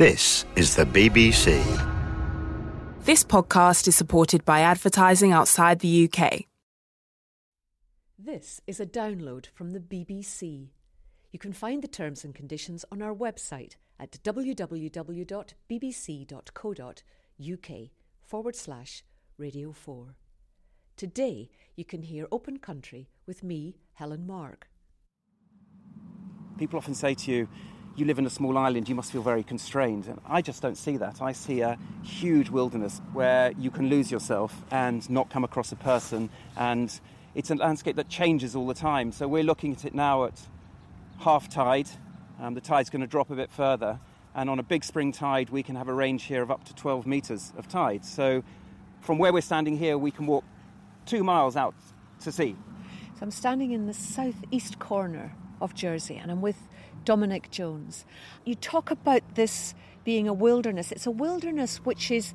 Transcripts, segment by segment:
This is the BBC. This podcast is supported by advertising outside the UK. This is a download from the BBC. You can find the terms and conditions on our website at www.bbc.co.uk forward slash radio 4. Today, you can hear Open Country with me, Helen Mark. People often say to you, you live in a small island, you must feel very constrained. And I just don't see that. I see a huge wilderness where you can lose yourself and not come across a person. And it's a landscape that changes all the time. So we're looking at it now at half tide. Um, the tide's going to drop a bit further. And on a big spring tide, we can have a range here of up to 12 metres of tide. So from where we're standing here, we can walk two miles out to sea. So I'm standing in the southeast corner of Jersey and I'm with Dominic Jones. You talk about this being a wilderness. It's a wilderness which is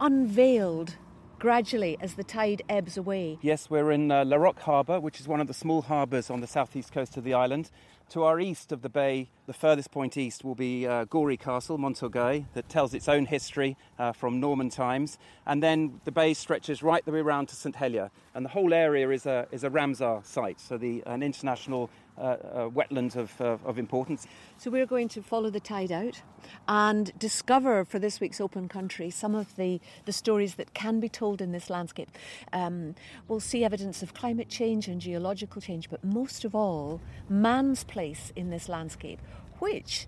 unveiled gradually as the tide ebbs away. Yes, we're in uh, La Rocque Harbour, which is one of the small harbours on the southeast coast of the island. To our east of the bay, the furthest point east, will be uh, Gorey Castle, Montorgueil, that tells its own history uh, from Norman times. And then the bay stretches right the way around to St Helier. And the whole area is a, is a Ramsar site, so the, an international uh, uh, of, uh, of importance. So we're going to follow the tide out and discover for this week's Open Country some of the, the stories that can be told in this landscape. Um, we'll see evidence of climate change and geological change, but most of all, man's place in this landscape, which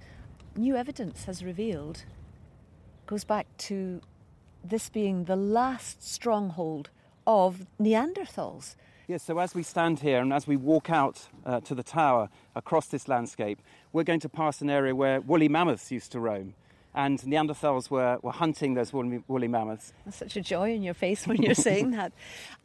new evidence has revealed goes back to this being the last stronghold of Neanderthals. Yes, so as we stand here and as we walk out uh, to the tower across this landscape, we're going to pass an area where woolly mammoths used to roam. And Neanderthals were, were hunting those woolly, woolly mammoths. That's such a joy in your face when you're saying that.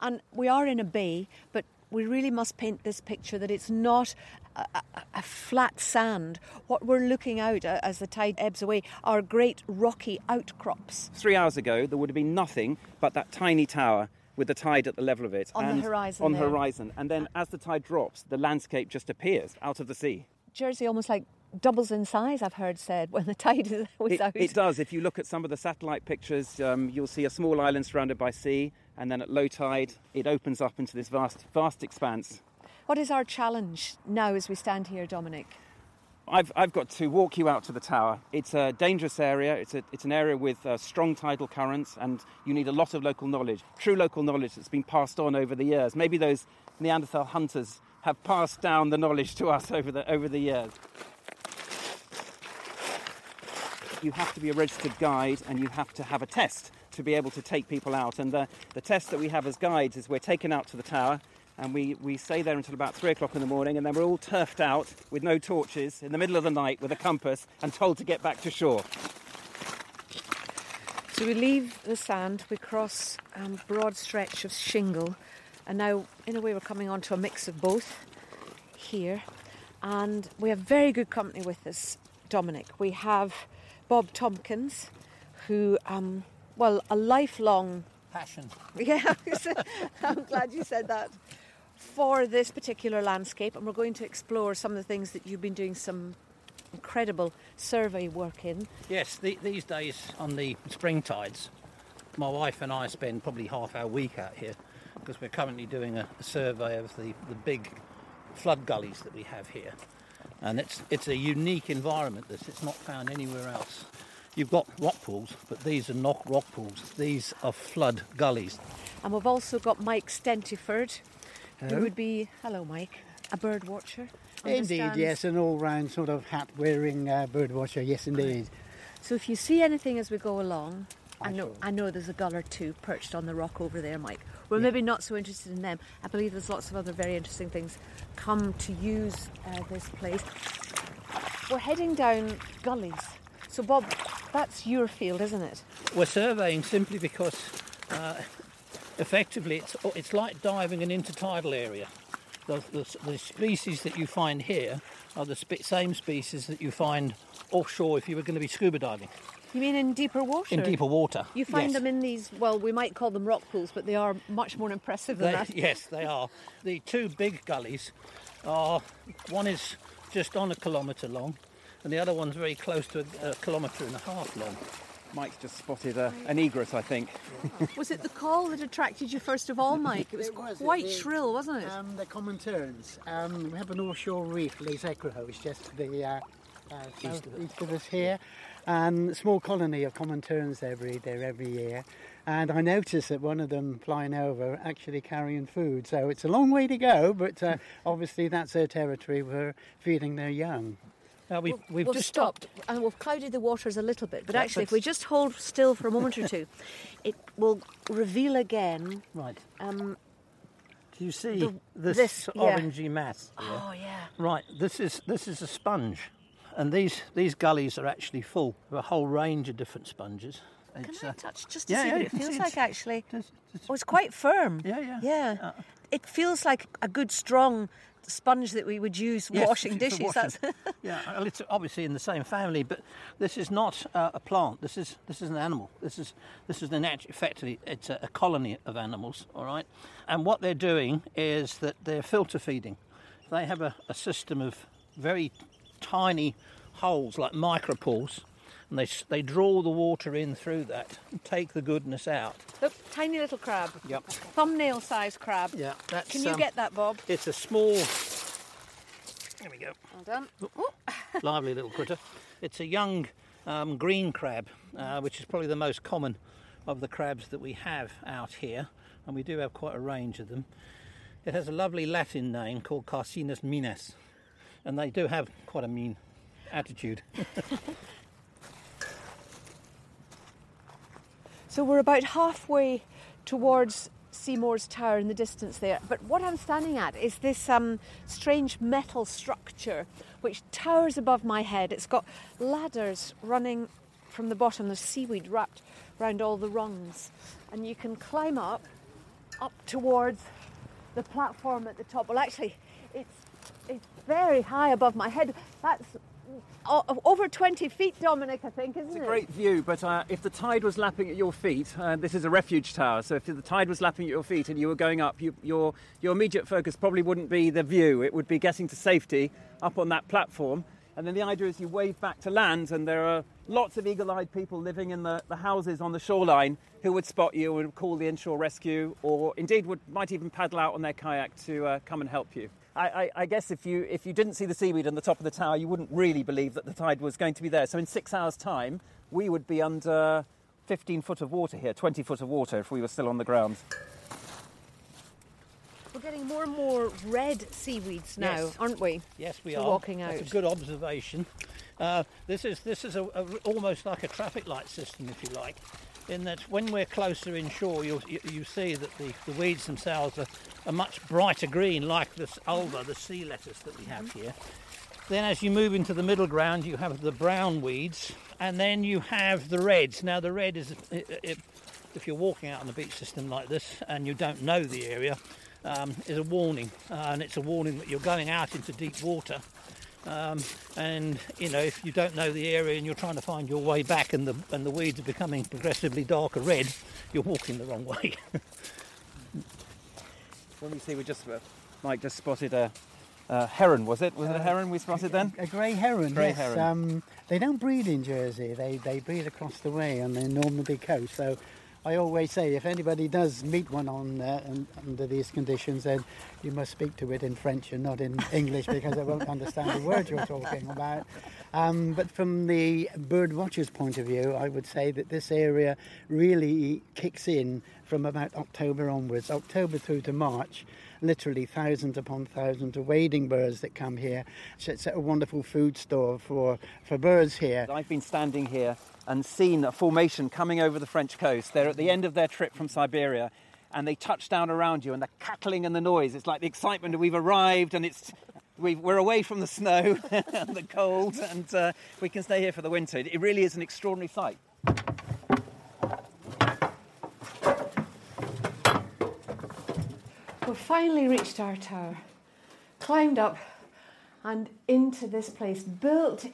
And we are in a bay, but we really must paint this picture that it's not a, a, a, flat sand. What we're looking out uh, as the tide ebbs away are great rocky outcrops. Three hours ago, there would have been nothing but that tiny tower with the tide at the level of it. On the horizon. On there. horizon. And then as the tide drops, the landscape just appears out of the sea. Jersey almost like doubles in size, I've heard said, when the tide is it, out. It does. If you look at some of the satellite pictures, um, you'll see a small island surrounded by sea, and then at low tide, it opens up into this vast, vast expanse. What is our challenge now as we stand here, Dominic? I've, I've got to walk you out to the tower. It's a dangerous area. It's, a, it's an area with uh, strong tidal currents, and you need a lot of local knowledge, true local knowledge that's been passed on over the years. Maybe those Neanderthal hunters have passed down the knowledge to us over the, over the years. You have to be a registered guide and you have to have a test to be able to take people out. And the, the test that we have as guides is we're taken out to the tower and we, we stay there until about three o'clock in the morning, and then we're all turfed out with no torches in the middle of the night with a compass and told to get back to shore. So we leave the sand, we cross a um, broad stretch of shingle, and now, in a way, we're coming onto a mix of both here. And we have very good company with us, Dominic. We have Bob Tompkins, who, um, well, a lifelong passion. Yeah, I'm glad you said that for this particular landscape, and we're going to explore some of the things that you've been doing some incredible survey work in. Yes, the, these days on the spring tides, my wife and I spend probably half our week out here because we're currently doing a, a survey of the, the big flood gullies that we have here. And it's, it's a unique environment this, it's not found anywhere else. You've got rock pools, but these are not rock pools. These are flood gullies. And we've also got Mike Stentiford. Who would be, hello Mike, a bird watcher. Indeed, yes, an all round sort of hat wearing uh, bird watcher, yes, indeed. So if you see anything as we go along, I, I know. I know there's a gull or two perched on the rock over there, Mike. We're yeah. maybe not so interested in them. I believe there's lots of other very interesting things come to use uh, this place. We're heading down gullies. So Bob, that's your field, isn't it? We're surveying simply because uh, effectively it's, it's like diving an intertidal area. The, the, the, species that you find here are the spe- same species that you find offshore if you were going to be scuba diving. You mean in deeper water? In deeper water. You find yes. them in these, well, we might call them rock pools, but they are much more impressive than they, that. Yes, they are. The two big gullies are, one is just on a kilometre long, and the other one's very close to a, a kilometre and a half long. Mike's just spotted a, an egret, I think. Was it the call that attracted you first of all, Mike? It was, It was, quite it- shrill, wasn't it? Um, the common terns. Um, we have an offshore reef, Les Écreux, it's just to the uh, uh, south east of us here. And a small colony of common terns they breed there every year. And I noticed that one of them flying over actually carrying food. So it's a long way to go, but uh, obviously that's their territory. We're feeding their young. Now we've, we've we've just stopped and we've clouded the waters a little bit, but Yeah, actually, if we just hold still for a moment or two, it will reveal again. Right. Um, Do you see The- this, this, yeah. orangey mass? here? oh yeah, Right. This is this is a sponge, and these these gullies are actually full of a whole range of different sponges. can It's, I uh, touch just to yeah, see yeah, what it feels see like? Actually, it's- it's- oh, it's quite firm. Yeah, yeah. yeah. Uh, it feels like a good strong sponge that we would use Yes, washing dishes. washing. That's yeah, it's obviously in the same family, but this is not uh, a plant. This is this is an animal. This is this is an act- effectively it's a, a colony of animals. All right, and what they're doing is that they're filter feeding. They have a, a system of very tiny holes like micropores, and they they draw the water in through that and take the goodness out. Look, tiny little crab. Yep. Thumbnail sized crab. Yeah, that's. Can you um, get that, Bob? It's a small. There we go. Well done. lively little critter. It's a young um, green crab, uh, which is probably the most common of the crabs that we have out here, and we do have quite a range of them. It has a lovely Latin name called Carcinus maenas, and they do have quite a mean attitude. So we're about halfway towards Seymour's Tower in the distance there. But what I'm standing at is this um, strange metal structure which towers above my head. It's got ladders running from the bottom. There's seaweed wrapped around all the rungs. And you can climb up, up towards the platform at the top. Well, actually, it's, it's very high above my head. That's over 20 feet, Dominic, I think, isn't it? It's a great view, but uh, if the tide was lapping at your feet, uh, this is a refuge tower, so if the tide was lapping at your feet and you were going up, you, your, your immediate focus probably wouldn't be the view, it would be getting to safety up on that platform. And then the idea is you wave back to land, and there are lots of eagle eyed people living in the, the houses on the shoreline who would spot you and would call the inshore rescue, or indeed would, might even paddle out on their kayak to uh, come and help you. I, I, I guess if you, if you didn't see the seaweed on the top of the tower, you wouldn't really believe that the tide was going to be there. So in six hours' time, we would be under 15 foot of water here, 20 foot of water if we were still on the ground. We're getting more and more red seaweeds now, Yes. aren't we? Yes, we So are. walking That's out. a good observation. Uh, this is this is a, a, almost like a traffic light system, if you like, in that when we're closer inshore, you'll, you you see that the, the weeds themselves are a much brighter green, like this ulva, the sea lettuce that we have here. Then, as you move into the middle ground, you have the brown weeds, and then you have the reds. Now, the red is if you're walking out on the beach system like this and you don't know the area, um, is a warning, uh, and it's a warning that you're going out into deep water. Um, and you know, if you don't know the area and you're trying to find your way back, and the and the weeds are becoming progressively darker red, you're walking the wrong way. When we see, we just, uh, Mike just spotted a, a heron, was it? Was it a heron we spotted then? A grey heron, Grey yes. heron. Um, they don't breed in Jersey. They, they breed across the way on the Normandy coast. So I always say if anybody does meet one on uh, un- under these conditions, then you must speak to it in French and not in English because they won't understand the words you're talking about. Um, but from the bird watcher's point of view, I would say that this area really kicks in from about October onwards, October through to March. Literally thousands upon thousands of wading birds that come here. So it's a wonderful food store for, for birds here. I've been standing here and seen a formation coming over the French coast. They're at the end of their trip from Siberia and they touch down around you and the cackling and the noise. It's like the excitement that we've arrived and it's we we're away from the snow and the cold and uh, we can stay here for the winter. It really is an extraordinary sight. We've finally reached our tower, climbed up and into this place, built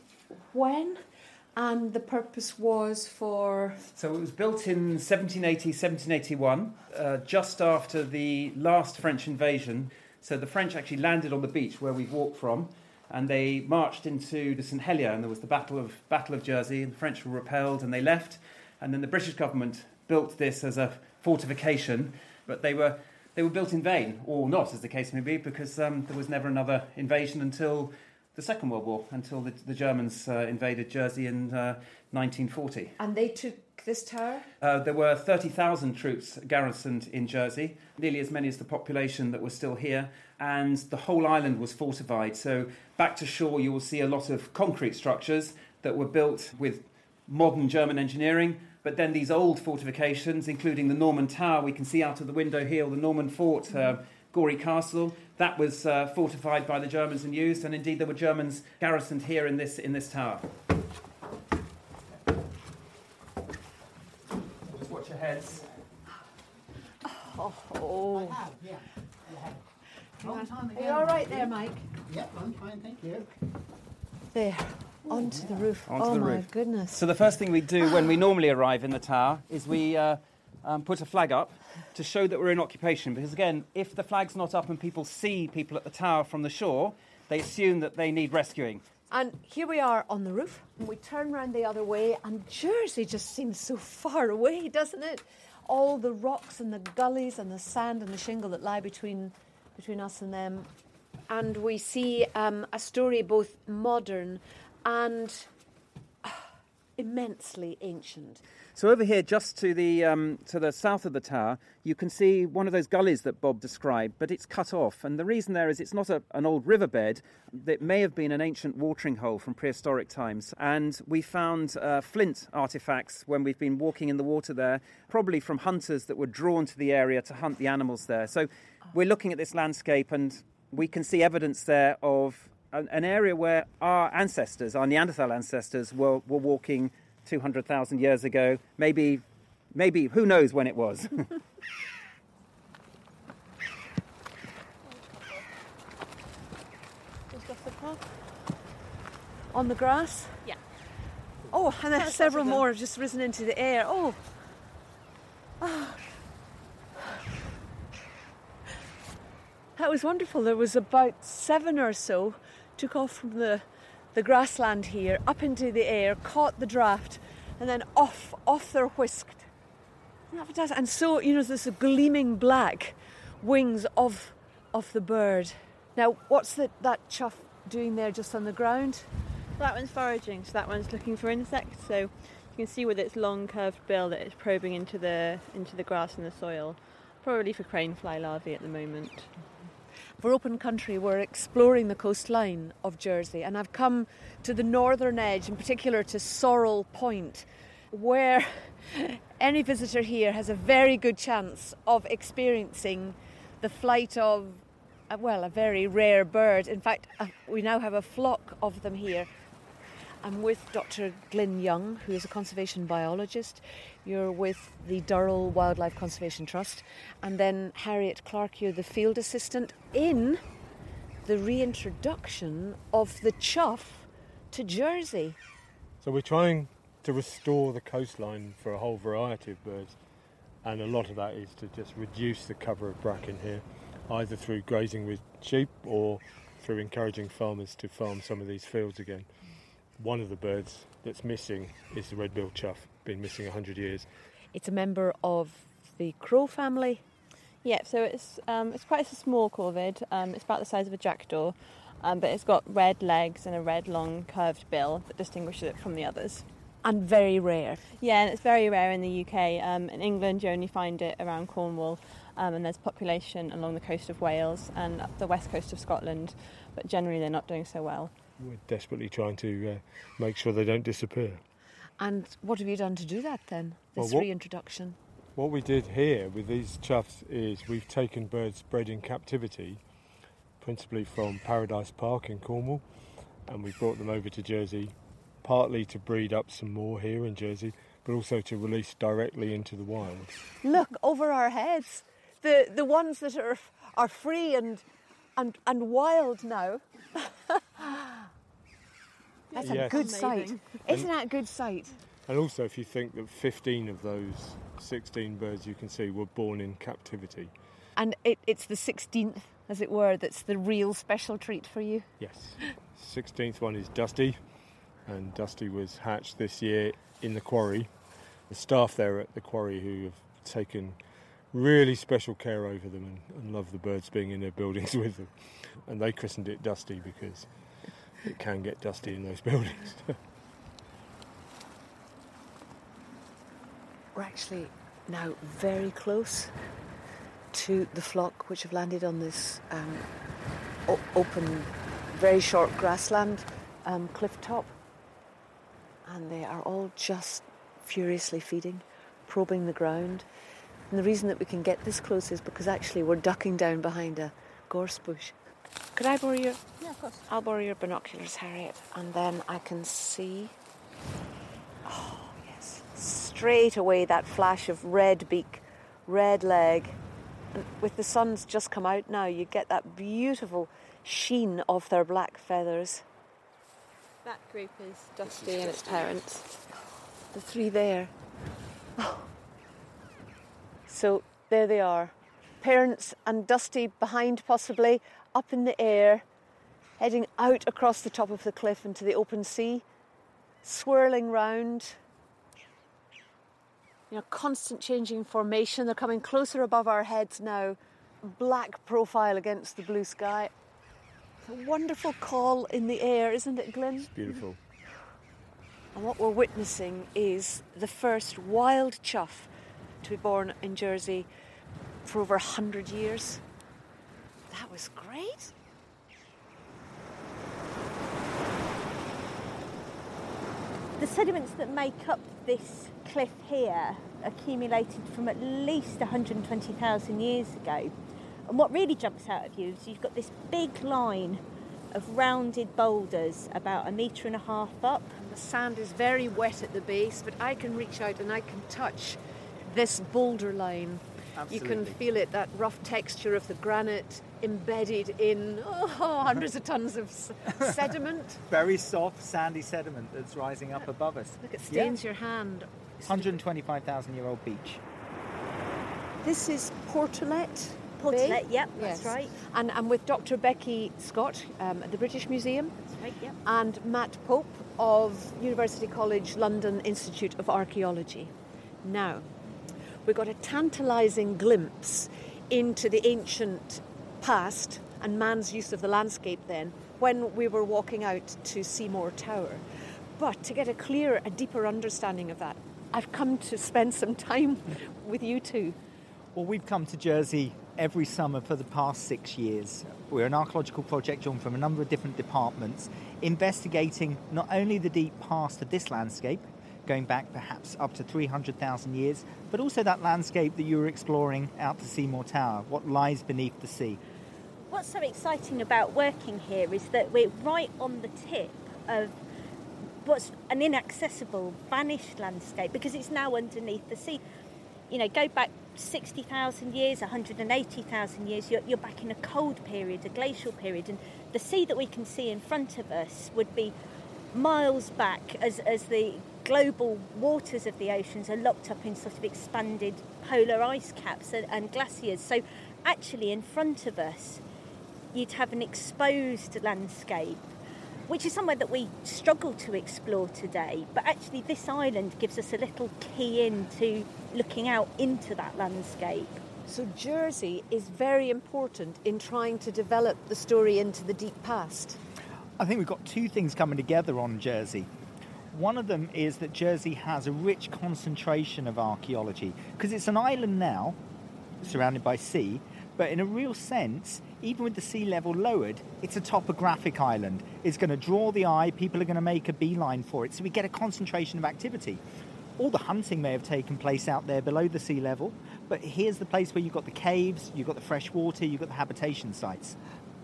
when? And the purpose was for. So it was built in 1780, 1781, uh, just after the last French invasion. So the French actually landed on the beach where we've walked from, and they marched into the St Helier, and there was the Battle of Battle of Jersey, and the French were repelled, and they left, and then the British government built this as a fortification, but they were they were built in vain, or not, as the case may be, because um, there was never another invasion until the Second World War, until the, the Germans uh, invaded Jersey in uh, 1940. And they took this tower? Uh, there were 30,000 troops garrisoned in Jersey, nearly as many as the population that was still here, and the whole island was fortified. So, back to shore, you will see a lot of concrete structures that were built with modern German engineering. But then these old fortifications, including the Norman Tower, we can see out of the window here, the Norman Fort, uh, Gorey Castle, that was uh, fortified by the Germans and used, and indeed there were Germans garrisoned here in this, in this tower. Just watch your heads. Oh. have, yeah. Are you all right there, Mike? Yep, I'm fine, thank you. There, onto the roof. Onto oh the my roof. goodness. So the first thing we do when we normally arrive in the tower is we uh, um, put a flag up to show that we're in occupation. Because again, if the flag's not up and people see people at the tower from the shore, they assume that they need rescuing. And here we are on the roof, and we turn round the other way, and Jersey just seems so far away, doesn't it? All the rocks and the gullies and the sand and the shingle that lie between between us and them. And we see um, a story both modern and ah, immensely ancient. So over here, just to the um, to the south of the tower, you can see one of those gullies that Bob described, but it's cut off. And the reason there is it's not a, an old riverbed; it may have been an ancient watering hole from prehistoric times. And we found uh, flint artifacts when we've been walking in the water there, probably from hunters that were drawn to the area to hunt the animals there. So we're looking at this landscape, and we can see evidence there of an, an area where our ancestors, our Neanderthal ancestors, were, were walking 200,000 years ago. Maybe, maybe, who knows when it was. On the grass? Yeah. Oh, and there's several lovely. more have just risen into the air. Oh. Ah. That was wonderful. There was about seven or so took off from the, the grassland here up into the air, caught the draft, and then off off they're whisked. And so, you know, there's a gleaming black wings of of the bird. Now, what's the, that chough doing there just on the ground? That one's foraging, so that one's looking for insects. So you can see with its long curved bill that it's probing into the into the grass and the soil. Probably for crane fly larvae at the moment. For open country, we're exploring the coastline of Jersey, and I've come to the northern edge, in particular to Sorel Point, where any visitor here has a very good chance of experiencing the flight of, uh, well, a very rare bird. In fact, uh, we now have a flock of them here. I'm with Dr. Glyn Young, who is a conservation biologist. You're with the Durrell Wildlife Conservation Trust. And then Harriet Clark, you're the field assistant in the reintroduction of the chough to Jersey. So we're trying to restore the coastline for a whole variety of birds, and a lot of that is to just reduce the cover of bracken here, either through grazing with sheep or through encouraging farmers to farm some of these fields again. One of the birds that's missing is the red-billed chough, been missing 100 years. It's a member of the crow family. Yeah, so it's um, it's quite a small corvid. Um, it's about the size of a jackdaw, um, but it's got red legs and a red long curved bill that distinguishes it from the others. And very rare. Yeah, and it's very rare in the UK. Um, in England, you only find it around Cornwall, um, and there's population along the coast of Wales and up the west coast of Scotland, but generally they're not doing so well. We're desperately trying to uh, make sure they don't disappear. And what have you done to do that then? This Well, what- reintroduction? What we did here with these choughs is we've taken birds bred in captivity, principally from Paradise Park in Cornwall, and we brought them over to Jersey, partly to breed up some more here in Jersey, but also to release directly into the wild. Look over our heads. The the ones that are are free and and and wild now. That's a Yes. good sight. Isn't that a good sight? And also, if you think that 15 of those 16 birds you can see were born in captivity, And it, it's the 16th as it were, that's the real special treat for you? Yes. 16th one is Dusty, and Dusty was hatched this year in the quarry. The staff there at the quarry who have taken really special care over them and, and love the birds being in their buildings with them. And they christened it Dusty because it can get dusty in those buildings. We're actually now very close to the flock which have landed on this um, o- open, very short grassland um, cliff top. And they are all just furiously feeding, probing the ground. And the reason that we can get this close is because actually we're ducking down behind a gorse bush. Could I borrow your? Yeah, of course. I'll borrow your binoculars, Harriet, and then I can see. Oh yes, straight away that flash of red beak, red leg, and with the sun's just come out now, you get that beautiful sheen of their black feathers. That group is Dusty and its parents. The three there. So there they are. Parents and Dusty behind, possibly, up in the air, heading out across the top of the cliff into the open sea, swirling round. You know, constant changing formation. They're coming closer above our heads now, black profile against the blue sky. It's a wonderful call in the air, isn't it, Glyn? It's beautiful. And what we're witnessing is the first wild chough to be born in Jersey for over 100 years. That was great. The sediments that make up this cliff here accumulated from at least 120,000 years ago. And what really jumps out at you is you've got this big line of rounded boulders about a metre and a half up. The sand is very wet at the base, but I can reach out and I can touch this boulder line. Absolutely. You can feel it, that rough texture of the granite embedded in oh, hundreds of tons of sediment. Very soft, sandy sediment that's rising up above us. Look, it stains your hand. 125,000 year old beach. This is Portelet. Portelet, Bay. yep, that's right. And I'm with Dr. Becky Scott um, at the British Museum That's right, yep. and Matt Pope of University College London Institute of Archaeology. Now, we got a tantalising glimpse into the ancient past and man's use of the landscape then when we were walking out to Seymour Tower. But to get a clearer, a deeper understanding of that, I've come to spend some time with you two. Well, we've come to Jersey every summer for the past six years. We're an archaeological project drawn from a number of different departments, investigating not only the deep past of this landscape, going back perhaps up to 300,000 years, but also that landscape that you were exploring out to Seymour Tower, what lies beneath the sea. What's so exciting about working here is that we're right on the tip of what's an inaccessible, vanished landscape because it's now underneath the sea. You know, go back 60,000 years, 180,000 years, you're, you're back in a cold period, a glacial period, and the sea that we can see in front of us would be miles back as, as the global waters of the oceans are locked up in sort of expanded polar ice caps and, and glaciers. So, actually, in front of us, you'd have an exposed landscape, which is somewhere that we struggle to explore today. But actually, this island gives us a little key into looking out into that landscape. So Jersey is very important in trying to develop the story into the deep past. I think we've got two things coming together on Jersey. One of them is that Jersey has a rich concentration of archaeology because it's an island now, surrounded by sea, but in a real sense, even with the sea level lowered, it's a topographic island. It's going to draw the eye, people are going to make a beeline for it, so we get a concentration of activity. All the hunting may have taken place out there below the sea level, but here's the place where you've got the caves, you've got the fresh water, you've got the habitation sites.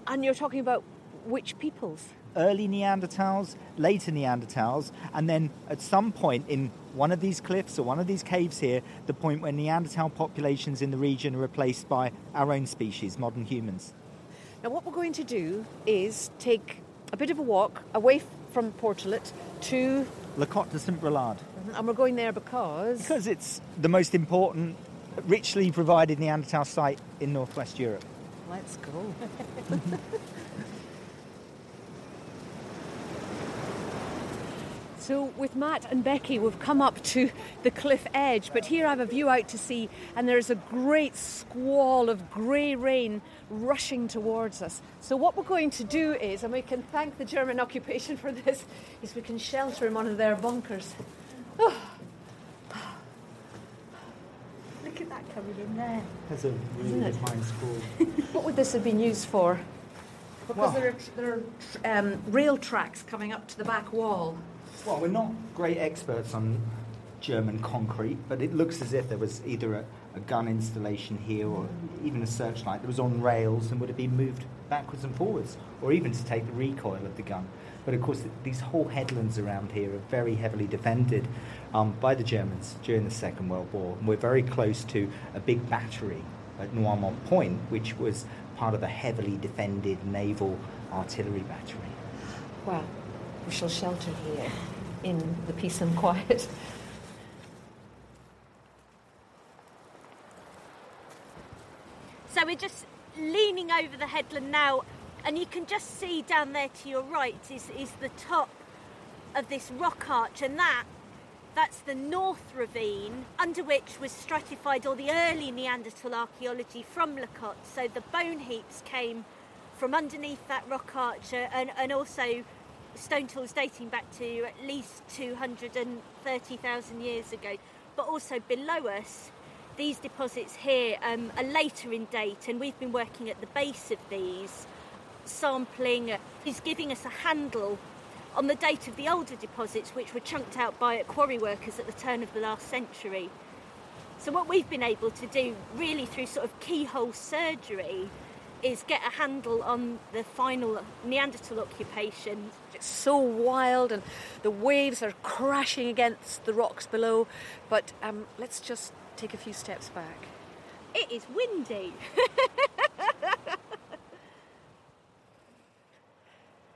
And you're talking about which peoples? early Neanderthals, later Neanderthals, and then at some point in one of these cliffs or one of these caves here, the point where Neanderthal populations in the region are replaced by our own species, modern humans. Now, what we're going to do is take a bit of a walk away from Portelet to, La Cotte de Saint Brelade. Mm-hmm, and we're going there because Because it's the most important, richly provided Neanderthal site in northwest Europe. Let's go. So, with Matt and Becky, we've come up to the cliff edge, but here I have a view out to sea, and there's a great squall of grey rain rushing towards us. So, what we're going to do is, and we can thank the German occupation for this, is we can shelter in one of their bunkers. Oh. Look at that coming in there. That's a really Isn't squall. What would this have been used for? Because Well- there are, there are um, rail tracks coming up to the back wall. Well, we're not great experts on German concrete, but it looks as if there was either a, a gun installation here or even a searchlight that was on rails and would have been moved backwards and forwards, or even to take the recoil of the gun. But of course, these whole headlands around here are very heavily defended um, by the Germans during the Second World War. And we're very close to a big battery at Noirmont Point, which was part of a heavily defended naval artillery battery. Well, we shall shelter here in the peace and quiet. So we're just leaning over the headland now, and you can just see down there to your right is, is the top of this rock arch, and that that's the North Ravine, under which was stratified all the early Neanderthal archaeology from La Cotte. So the bone heaps came from underneath that rock arch, uh, and, and also stone tools dating back to at least 230,000 years ago. But also below us, these deposits here um, are later in date, and we've been working at the base of these, sampling, is giving us a handle on the date of the older deposits, which were chunked out by quarry workers at the turn of the last century. So, what we've been able to do, really through sort of keyhole surgery, is get a handle on the final Neanderthal occupation. It's so wild, and the waves are crashing against the rocks below. But um, let's just take a few steps back. It is windy.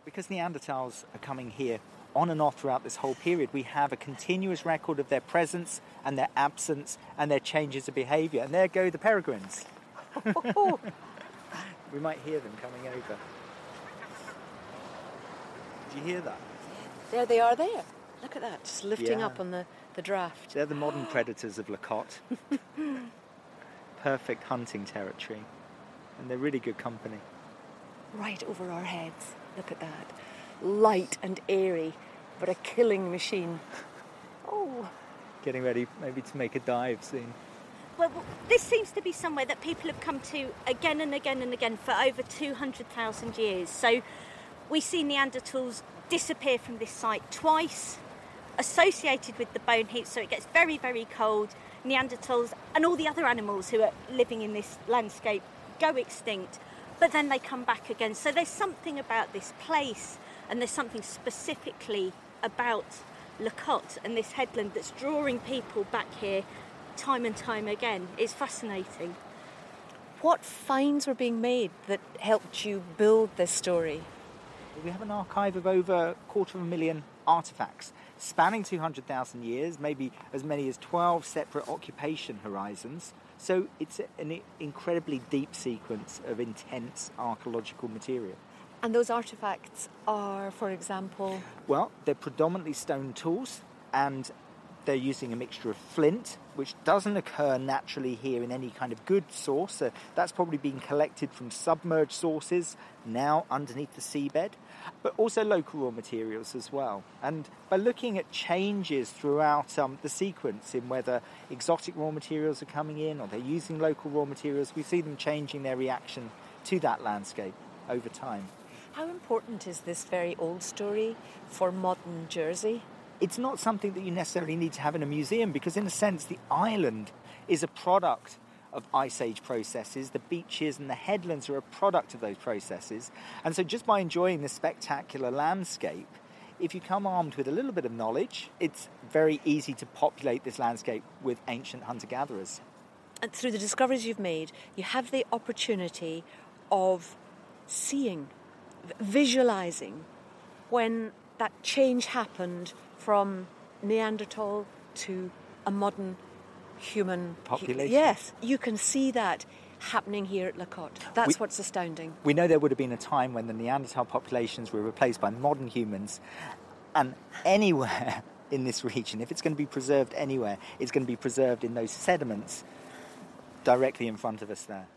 because Neanderthals are coming here on and off throughout this whole period, we have a continuous record of their presence and their absence and their changes of behaviour. And there go the peregrines. we might hear them coming over. Did you hear that? There they are there. Look at that, just lifting Yeah. up on the, the draft. They're the modern predators of La Cotte. Perfect hunting territory. And they're really good company. Right over our heads. Look at that. Light and airy, but a killing machine. Oh, Getting ready maybe to make a dive soon. Well, this seems to be somewhere that people have come to again and again and again for over 200,000 years. So we see Neanderthals disappear from this site twice, associated with the bone heap, so it gets very, very cold. Neanderthals and all the other animals who are living in this landscape go extinct, but then they come back again. So there's something about this place, and there's something specifically about La Cotte and this headland that's drawing people back here time and time again. It's fascinating. what finds were being made that helped you build this story? We have an archive of over a quarter of a million artifacts spanning 200,000 years, maybe as many as 12 separate occupation horizons. So it's an incredibly deep sequence of intense archaeological material. And those artifacts are, for example, Well, they're predominantly stone tools and they're using a mixture of flint, which doesn't occur naturally here in any kind of good source. So that's probably been collected from submerged sources now underneath the seabed, but also local raw materials as well. And by looking at changes throughout um, the sequence in whether exotic raw materials are coming in or they're using local raw materials, we see them changing their reaction to that landscape over time. how important is this very old story for modern Jersey? It's not something that you necessarily need to have in a museum because, in a sense, the island is a product of ice age processes. The beaches and the headlands are a product of those processes. And so, just by enjoying this spectacular landscape, if you come armed with a little bit of knowledge, it's very easy to populate this landscape with ancient hunter gatherers. And through the discoveries you've made, you have the opportunity of seeing, visualizing when that change happened from Neanderthal to a modern human Population. Yes, you can see that happening here at La Cotte. That's We- what's astounding. We know there would have been a time when the Neanderthal populations were replaced by modern humans, and anywhere in this region, if it's going to be preserved anywhere, it's going to be preserved in those sediments directly in front of us there.